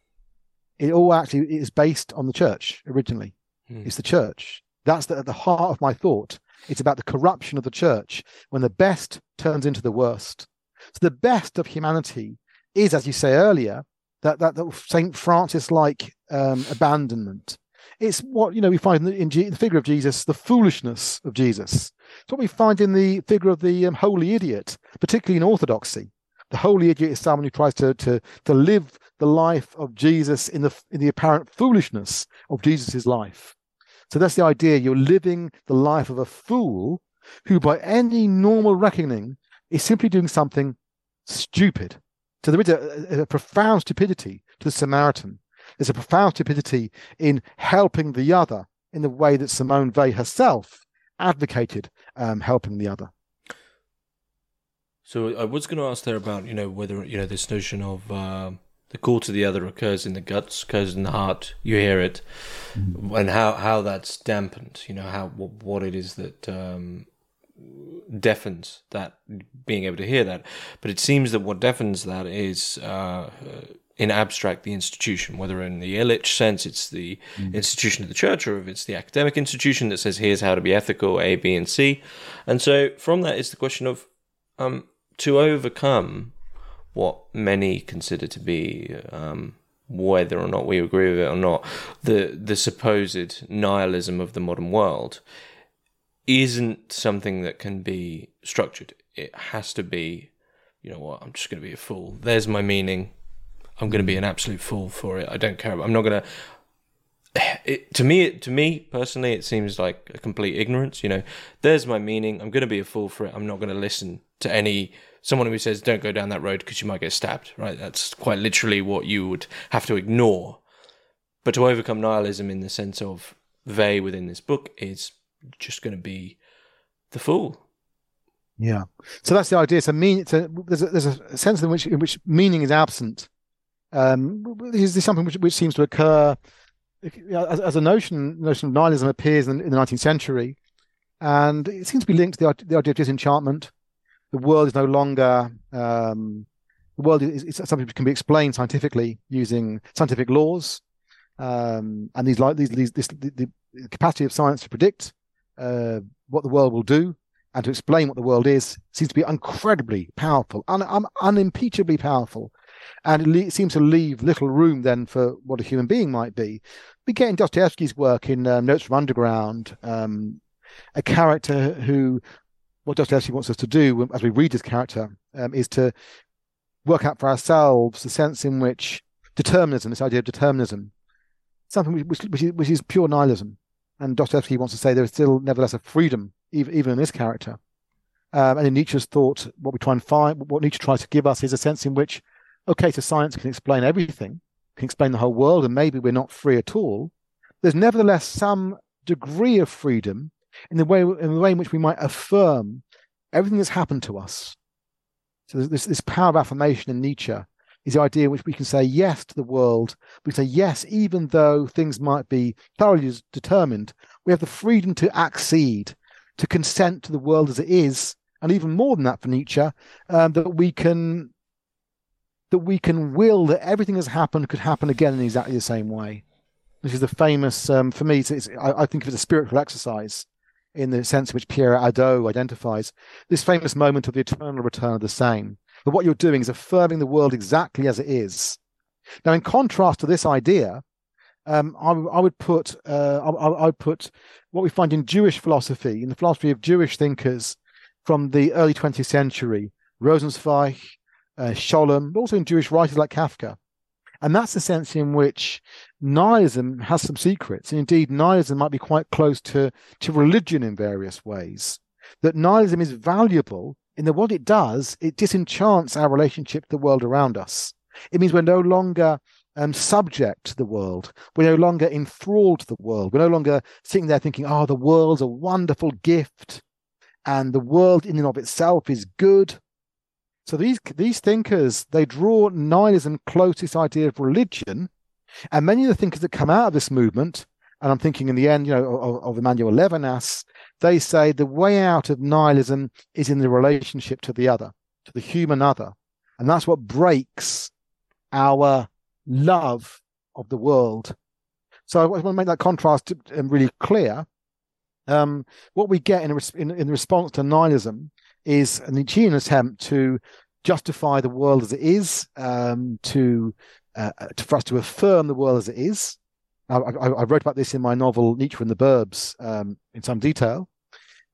Speaker 2: it all actually is based on the church originally. Hmm. It's the church. That's the, at the heart of my thought. It's about the corruption of the church when the best turns into the worst. So the best of humanity is, as you say earlier, that that, that Saint Francis like um, abandonment. It's what you know we find in, G, the, figure of Jesus, the foolishness of Jesus. It's what we find in the figure of the um, holy idiot, particularly in Orthodoxy. The holy idiot is someone who tries to to to live the life of Jesus in the in the apparent foolishness of Jesus's life. So that's the idea. You're living the life of a fool who, by any normal reckoning, is simply doing something stupid. So there is a, a profound stupidity to the Samaritan. There's a profound stupidity in helping the other in the way that Simone Weil herself advocated um, helping the other.
Speaker 1: So I was going to ask there about you know whether you know this notion of uh, the call to the other occurs in the guts, occurs in the heart. You hear it, mm-hmm. and how how that's dampened. You know how what it is that um, deafens that being able to hear that. But it seems that what deafens that is. Uh, in abstract the institution, whether in the Illich sense it's the mm. institution of the church or if it's the academic institution that says here's how to be ethical, A, B, and C. And so from that is the question of um, to overcome what many consider to be um, whether or not we agree with it or not, the the supposed nihilism of the modern world isn't something that can be structured. It has to be, you know what, I'm just going to be a fool. There's my meaning. I'm going to be an absolute fool for it. I don't care. I'm not going (sighs) to. It, to me, it, to me personally, it seems like a complete ignorance. You know, there's my meaning. I'm going to be a fool for it. I'm not going to listen to any someone who says don't go down that road because you might get stabbed. Right? That's quite literally what you would have to ignore. But to overcome nihilism in the sense of they within this book is just going to be the fool.
Speaker 2: Yeah. So that's the idea. So mean. There's a, there's a sense in which in which meaning is absent um, is this something which, which seems to occur as, as a notion? Notion of nihilism appears in, in, the 19th century, and it seems to be linked to the, the idea of disenchantment. The world is no longer um, the world is, is, something which can be explained scientifically using scientific laws, um, and these like these, these this the, the, capacity of science to predict uh, what the world will do and to explain what the world is seems to be incredibly powerful, un, un, unimpeachably powerful and it le- seems to leave little room then for what a human being might be. We get in Dostoevsky's work in um, Notes from Underground, um, a character who, what Dostoevsky wants us to do as we read this character, um, is to work out for ourselves the sense in which determinism, this idea of determinism, something which, which, is, which is pure nihilism. And Dostoevsky wants to say there is still, nevertheless, a freedom, even, even in this character. Um, and in Nietzsche's thought, what we try and find, what Nietzsche tries to give us is a sense in which okay, so science can explain everything, can explain the whole world, and maybe we're not free at all. There's nevertheless some degree of freedom in the way in the way in which we might affirm everything that's happened to us. So this this power of affirmation in Nietzsche is the idea in which we can say yes to the world. We say yes, even though things might be thoroughly determined. We have the freedom to accede, to consent to the world as it is, and even more than that for Nietzsche, um, that we can that we can will that everything that's happened could happen again in exactly the same way. This is the famous, um, for me, it's, it's, I, I, think of it as a spiritual exercise in the sense in which Pierre Hadot identifies this famous moment of the eternal return of the same. But what you're doing is affirming the world exactly as it is. Now, in contrast to this idea, um, I, I, would put uh, I, I, would put what we find in Jewish philosophy, in the philosophy of Jewish thinkers from the early 20th century, Rosenzweig, uh, Scholem, but also in Jewish writers like Kafka. And that's the sense in which nihilism has some secrets. And indeed, nihilism might be quite close to, to religion in various ways. That nihilism is valuable in that what it does, it disenchants our relationship to the world around us. It means we're no longer um, subject to the world. We're no longer enthralled to the world. We're no longer sitting there thinking, oh, the world's a wonderful gift and the world in and of itself is good. So these these thinkers they draw nihilism close to this idea of religion, and many of the thinkers that come out of this movement, and I'm thinking in the end, you know, of, of Emmanuel Levinas, they say the way out of nihilism is in the relationship to the other, to the human other, and that's what breaks our love of the world. So I want to make that contrast um, really clear. Um, what we get in, a, in, in response to nihilism is an Nietzschean attempt to justify the world as it is, um, to, uh, to, for us to affirm the world as it is. I, I, I, wrote about this in my novel Nietzsche and the Burbs um, in some detail.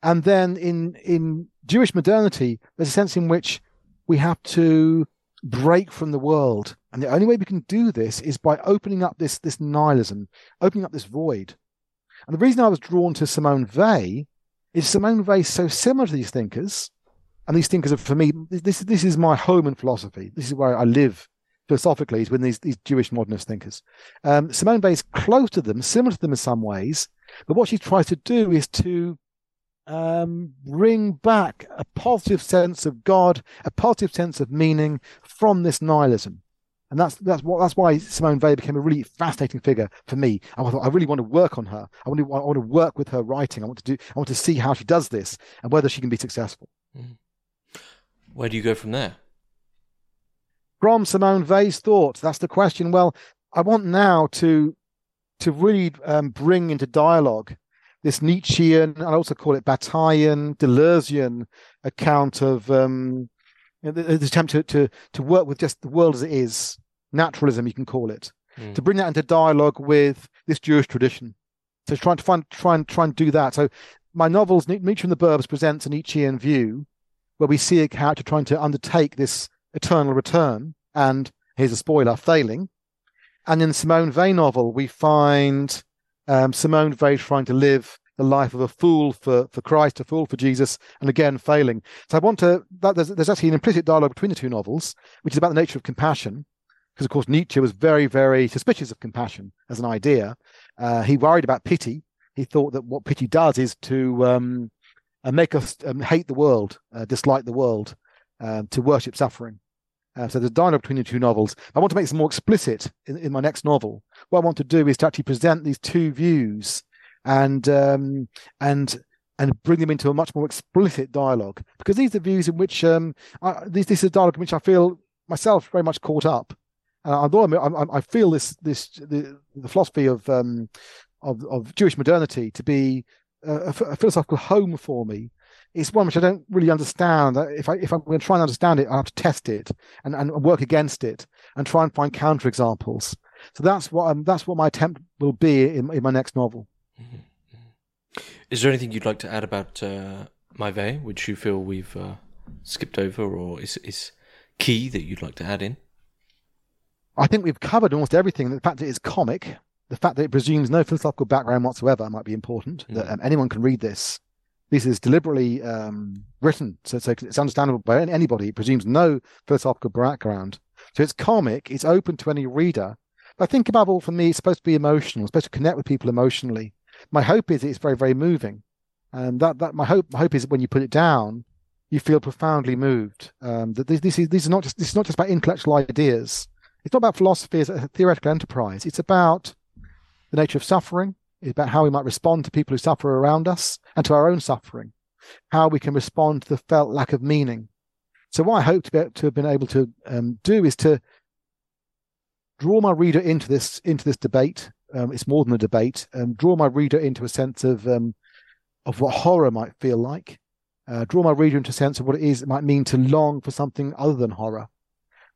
Speaker 2: And then in in Jewish modernity, there's a sense in which we have to break from the world, and the only way we can do this is by opening up this this nihilism, opening up this void. And the reason I was drawn to Simone Weil is Simone Weil so similar to these thinkers. And these thinkers are, for me, this, this is my home in philosophy. This is where I live philosophically, is with these, these Jewish modernist thinkers. Um, Simone Weil is close to them, similar to them in some ways. But what she tries to do is to um, bring back a positive sense of God, a positive sense of meaning from this nihilism. And that's that's what that's why Simone Weil became a really fascinating figure for me. I thought I really want to work on her. I want to I want to work with her writing. I want to do I want to see how she does this and whether she can be successful. Mm.
Speaker 1: Where do you go from there?
Speaker 2: From Simone Weil's thoughts, that's the question. Well, I want now to to really um, bring into dialogue this Nietzschean, I also call it Bataillean, Deleuzian account of um, the, the, attempt to, to, to work with just the world as it is, naturalism, you can call it, mm. to bring that into dialogue with this Jewish tradition. So trying to find, try and try and do that. So my novels, Nietzsche and the Burbs, presents a Nietzschean view where we see a character trying to undertake this eternal return, and here's a spoiler, failing. And in Simone Weil novel, we find um, Simone Weil trying to live the life of a fool for, for Christ, a fool for Jesus, and again failing. So I want to, that, there's, there's actually an implicit dialogue between the two novels, which is about the nature of compassion. Because, of course, Nietzsche was very, very suspicious of compassion as an idea. Uh, he worried about pity. He thought that what pity does is to um, uh, make us um, hate the world, uh, dislike the world, uh, to worship suffering. Uh, so there's dialogue between the two novels. I want to make this more explicit in, in, my next novel. What I want to do is to actually present these two views and um, and and bring them into a much more explicit dialogue because these are views in which um, I, this, this is dialogue in which I feel myself very much caught up. Uh, although I, I, feel this this the, the philosophy of, um, of of Jewish modernity to be a, a philosophical home for me, it's one which I don't really understand. If I if I'm going to try and understand it, I have to test it and, and work against it and try and find counterexamples. So that's what um, that's what my attempt will be in, in my next novel.
Speaker 1: Mm-hmm. Is there anything you'd like to add about uh, My Weil, which you feel we've uh, skipped over, or is is key that you'd like to add in?
Speaker 2: I think we've covered almost everything. The fact that it's comic, the fact that it presumes no philosophical background whatsoever, might be important. Mm. That um, anyone can read this this is deliberately um, written, so, so, it's understandable by anybody. It presumes no philosophical background. So it's comic, it's open to any reader. But I think above all, for me, it's supposed to be emotional, it's supposed to connect with people emotionally. My hope is it's very, very moving. And that, that my hope, my hope is that when you put it down, you feel profoundly moved. Um, that this, this is these are not just this is not just about intellectual ideas. It's not about philosophy as a theoretical enterprise. It's about the nature of suffering, about how we might respond to people who suffer around us and to our own suffering, how we can respond to the felt lack of meaning. So, what I hope to, be, to have been able to um, do is to draw my reader into this into this debate. Um, it's more than a debate. Um, draw my reader into a sense of um, of what horror might feel like. Uh, draw my reader into a sense of what it is it might mean to long for something other than horror.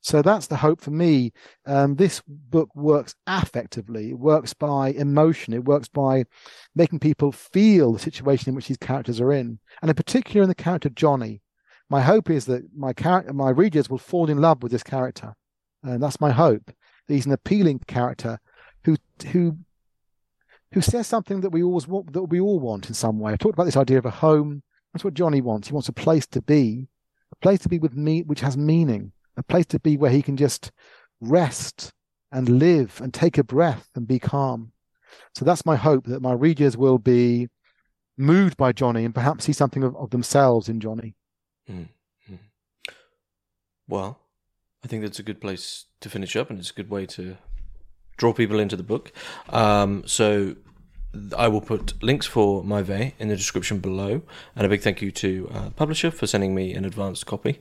Speaker 2: So that's the hope for me. Um, this book works affectively. It works by emotion. It works by making people feel the situation in which these characters are in, and in particular in the character Johnny. My hope is that my character, my readers will fall in love with this character, and that's my hope. He's an appealing character who who who says something that we always want, that we all want in some way. I talked about this idea of a home. That's what Johnny wants. He wants a place to be, a place to be with me, which has meaning a place to be where he can just rest and live and take a breath and be calm. So that's my hope that my readers will be moved by Johnny and perhaps see something of, of themselves in Johnny. Mm-hmm.
Speaker 1: Well, I think that's a good place to finish up, and it's a good way to draw people into the book. Um, so I will put links for My Weil in the description below, and a big thank you to uh, the publisher for sending me an advanced copy.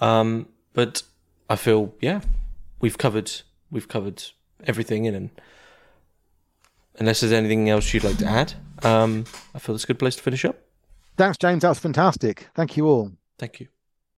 Speaker 1: Um, but I feel yeah, we've covered we've covered everything in and unless there's anything else you'd like to add, um, I feel it's a good place to finish up.
Speaker 2: Thanks, James. That was fantastic. Thank you all.
Speaker 1: Thank you.